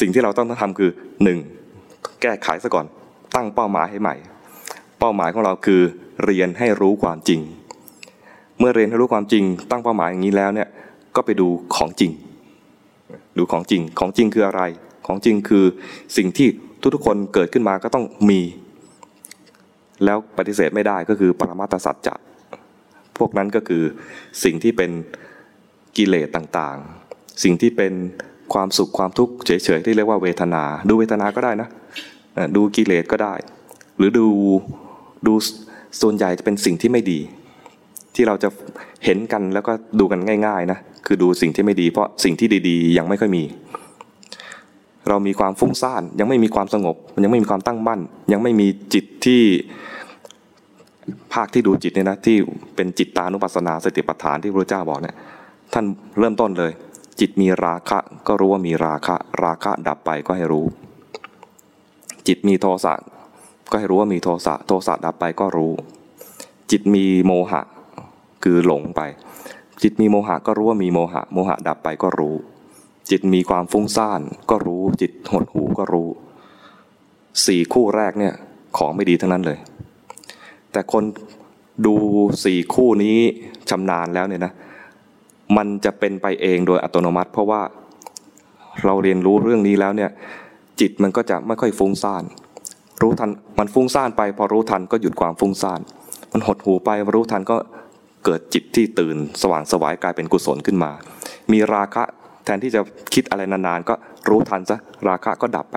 สิ่งที่เราต้องทำคือหนึ่งแก้ไขซะก่อน ตั้งเป้าหมายให้ใหม่ เป้าหมายของเราคือ เรียนให้รู้ความจริง เมื่อเรียนให้รู้ความจริง ตั้งเป้าหมายอย่างนี้แล้วเนี่ยก็ไปดูของจริง ดูของจริงของจริงคืออะไร ของจริงคือสิ่งที่ทุกๆคนเกิดขึ้นมาก็ต้องมี แล้วปฏิเสธไม่ได้ก็คือปรมาตสัจจะพวกนั้นก็คือสิ่งที่เป็นกิเลสต่างๆ สิ่งที่เป็น ความสุขความทุกข์เฉยๆที่เรียกว่าเวทนา ดูเวทนาก็ได้นะดูกิเลสก็ได้ หรือดูดูส่วนใหญ่จะเป็นสิ่งที่ไม่ดี ที่เราจะเห็นกันแล้วก็ดูกันง่าย ๆนะคือดูสิ่งที่ไม่ดี เพราะสิ่งที่ดีๆ ยังไม่ค่อยมี เรามีความฟุ้งซ่านยังไม่มีความสงบยังไม่มีความตั้งมั่น ยังไม่มีจิตที่ภาคที่ดูจิตเนี่ยนะที่เป็นจิตตานุปัสสนาสติปัฏฐานที่พระเจ้าบอกเนี่ยท่านเริ่มต้นเลย จิตมีราคะก็รู้ว่ามีราคะ ราคะดับไปก็ให้รู้ จิตมีโทสะก็ให้รู้ว่ามีโทสะโทสะดับไปก็รู้ จิตมีโมหะ คือหลงไป จิตมีโมหะก็รู้ว่ามีโมหะ โมหะดับไปก็รู้ จิตมีความฟุ้งซ่านก็รู้ จิตหดหูก็รู้สี่คู่แรกเนี่ยของไม่ดีทั้งนั้นเลย แต่คนดูสี่คู่นี้ชำนาญแล้วเนี่ยนะ มันจะเป็นไปเองโดยอัตโนมัติ เพราะว่าเราเรียนรู้เรื่องนี้แล้วเนี่ยจิตมันก็จะไม่ค่อยฟุ้งซ่าน รู้ทันมันฟุ้งซ่านไป พอรู้ทันก็หยุดความฟุ้งซ่าน มันหดหูไปรู้ทันก็เกิดจิตที่ตื่นสว่างสวายกลายเป็นกุศลขึ้นมา มีราคะแทนที่จะคิดอะไรนานๆก็รู้ทันซะราคะก็ดับไป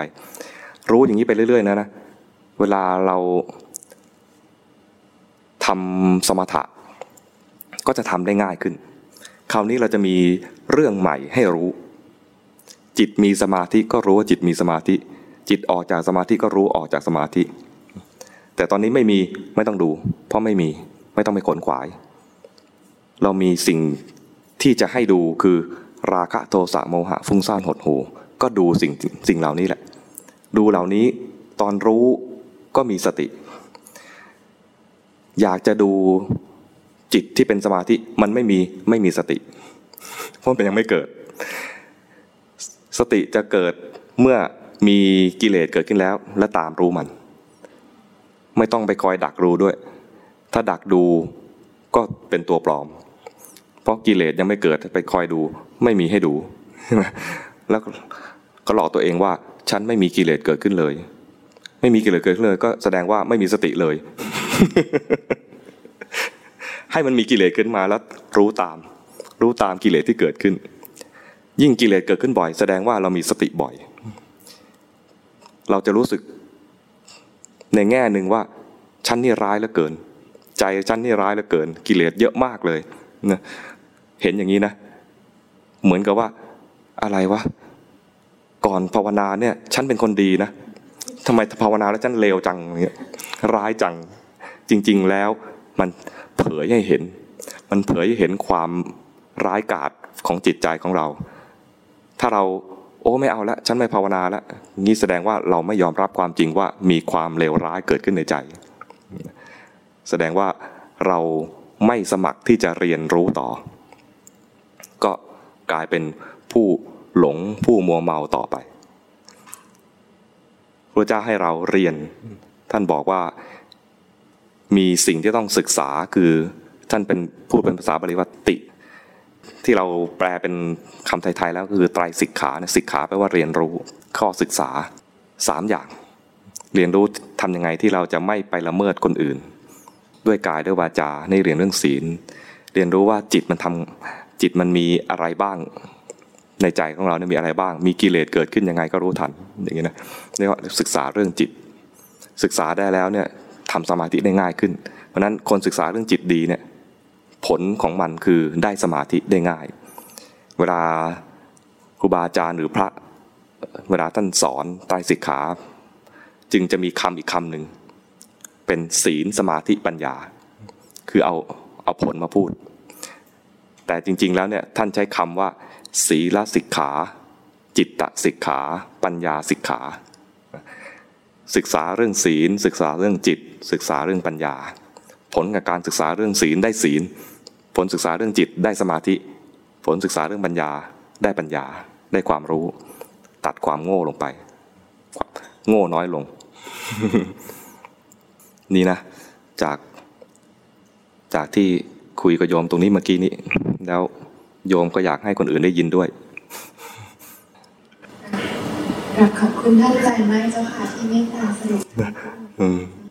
รู้อย่างนี้ไปเรื่อยๆนะนะเวลาเราทำสมถะก็จะทำได้ง่ายขึ้น คราวนี้เราจะมีเรื่องใหม่ให้รู้ จิตมีสมาธิก็รู้ว่าจิตมีสมาธิ จิตออกจากสมาธิก็รู้ออกจากสมาธิ แต่ตอนนี้ไม่มีไม่ต้องดู เพราะไม่มีไม่ต้องไปขนขวาย เรามีสิ่งที่จะให้ดูคือราคะโทสะโมหะฟุ้งซ่านหดหูก็ดูสิ่งสิ่งเหล่านี้แหละ ดูเหล่านี้ตอนรู้ก็มีสติ อยากจะดู จิตที่เป็นสมาธิมันไม่มีไม่มีสติ เพราะมันยังไม่เกิด สติจะเกิดเมื่อมีกิเลสเกิดขึ้นแล้ว และตามรู้มัน ไม่ต้องไปคอยดักรู้ด้วย ถ้าดักดูก็เป็นตัวปลอม เพราะกิเลสยังไม่เกิดไปคอยดู ไม่มีให้ดูแล้วก็หลอกตัวเองว่า ฉันไม่มีกิเลสเกิดขึ้นเลย ไม่มีกิเลสเกิดขึ้นเลย ก็แสดงว่าไม่มีสติเลย ให้มันมีกิเลสขึ้นมาแล้วรู้ตาม รู้ตามกิเลสที่เกิดขึ้น ยิ่งกิเลสเกิดขึ้นบ่อย แสดงว่าเรามีสติบ่อย เราจะรู้สึกในแง่หนึ่งว่าฉันนี่ร้ายเหลือเกิน ใจฉันนี่ร้ายเหลือเกิน กิเลสเยอะมากเลยนะเห็นอย่างนี้นะ เหมือนกับว่าอะไรวะก่อนภาวนาเนี่ย ฉันเป็นคนดีนะทำไมภาวนาแล้วฉันเลวจังเงี้ยร้ายจังจริง ๆ แล้ว มันเผยให้เห็น มันเผยให้เห็นความร้ายกาจของจิตใจของเรา ถ้าเราโอ้ไม่เอาละฉันไม่ภาวนาล้วนี่แสดงว่าเราไม่ยอมรับความจริงว่ามีความเลวร้ายเกิดขึ้นในใจ แสดงว่าเราไม่สมัครที่จะเรียนรู้ต่อ ก็กลายเป็นผู้หลงผู้มัวเมาต่อไปพระเจ้าให้เราเรียน ท่านบอกว่า มีสิ่งที่ต้องศึกษาคือท่านเป็นพูดเป็นภาษาบาลีว่าติ ที่เราแปลเป็นคำไทยๆแล้วคือไตรสิกขาสิกขาแปลว่าเรียนรู้ข้อศึกษาสามอย่าง เรียนรู้ทำยังไงที่เราจะไม่ไปละเมิดคนอื่น ด้วยกายด้วยวาจาในเรียนเรื่องศีล เรียนรู้ว่าจิตมันทำจิตมันมีอะไรบ้าง ในใจของเราเนี่ยมีอะไรบ้าง มีกิเลสเกิดขึ้นยังไงก็รู้ทันอย่างนี้นะเรียกว่าศึกษาเรื่องจิต ศึกษาได้แล้วเนี่ย ทำสมาธิได้ง่ายขึ้น เพราะนั้นคนศึกษาเรื่องจิตดีเนี่ยผลของมันคือได้สมาธิได้ง่าย เวลาครูบาอาจารย์หรือพระเวลาท่านสอนใต้สิกขา จึงจะมีคำอีกคำหนึ่งเป็นศีลสมาธิปัญญา คือเอาเอาผลมาพูด แต่จริง ๆแล้วเนี่ยท่านใช้คำว่า ศีลสิกขา จิตตสิกขา ปัญญาสิกขา ศึกษาเรื่องศีล ศึกษาเรื่องจิต ศึกษาเรื่องปัญญา ผลกับการศึกษาเรื่องศีลได้ศีล ผลศึกษาเรื่องจิตได้สมาธิ ผลศึกษาเรื่องปัญญาได้ปัญญา ได้ความรู้ ตัดความโง่ลงไป โง่น้อยลง นี่นะ จาก จากที่คุยกับโยมตรงนี้เมื่อกี้นี้ แล้วโยมก็อยากให้คนอื่นได้ยินด้วย กราบขอบคุณท่านใจไหมเจ้าค่ะที่เมตตาสรุป